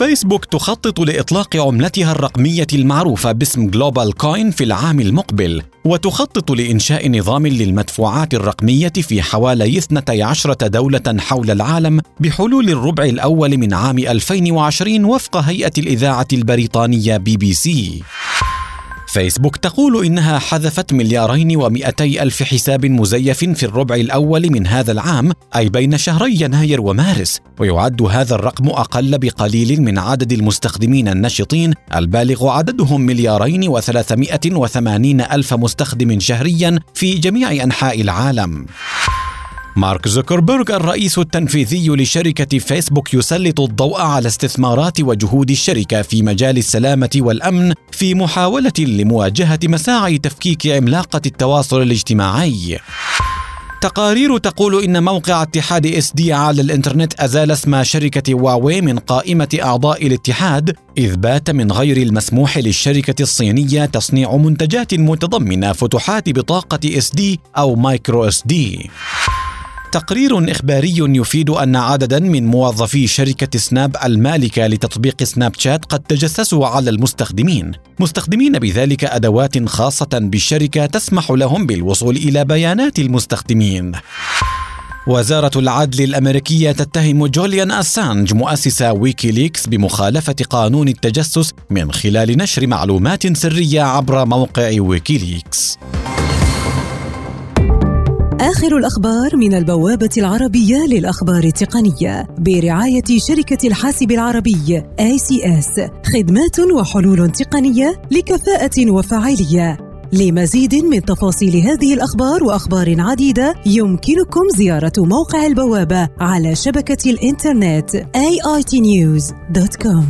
فيسبوك تخطط لإطلاق عملتها الرقمية المعروفة باسم جلوبال كوين في العام المقبل وتخطط لإنشاء نظام للمدفوعات الرقمية في حوالي 12 دولة حول العالم بحلول الربع الأول من عام 2020 وفق هيئة الإذاعة البريطانية بي بي سي. فيسبوك تقول إنها حذفت مليارين ومئتي ألف حساب مزيف في الربع الأول من هذا العام أي بين شهري يناير ومارس ويعد هذا الرقم أقل بقليل من عدد المستخدمين النشطين البالغ عددهم مليارين وثلاثمائة وثمانين ألف مستخدم شهريا في جميع أنحاء العالم. مارك زوكربيرغ الرئيس التنفيذي لشركة فيسبوك يسلط الضوء على استثمارات وجهود الشركة في مجال السلامة والأمن في محاولة لمواجهة مساعي تفكيك عملاقة التواصل الاجتماعي. تقارير تقول إن موقع اتحاد SD على الإنترنت أزال اسم شركة هواوي من قائمة أعضاء الاتحاد إذ بات من غير المسموح للشركة الصينية تصنيع منتجات متضمنة فتحات بطاقة SD أو micro SD. تقرير إخباري يفيد أن عددا من موظفي شركة سناب المالكة لتطبيق سناب شات قد تجسسوا على المستخدمين مستخدمين بذلك أدوات خاصة بالشركة تسمح لهم بالوصول إلى بيانات المستخدمين وزارة العدل الأمريكية تتهم جوليان أسانج مؤسس ويكيليكس بمخالفة قانون التجسس من خلال نشر معلومات سرية عبر موقع ويكيليكس. آخر الأخبار من البوابة العربية للأخبار التقنية برعاية شركة الحاسب العربي ACS خدمات وحلول تقنية لكفاءة وفاعلية. لمزيد من تفاصيل هذه الأخبار وأخبار عديدة يمكنكم زيارة موقع البوابة على شبكة الإنترنت aitnews.com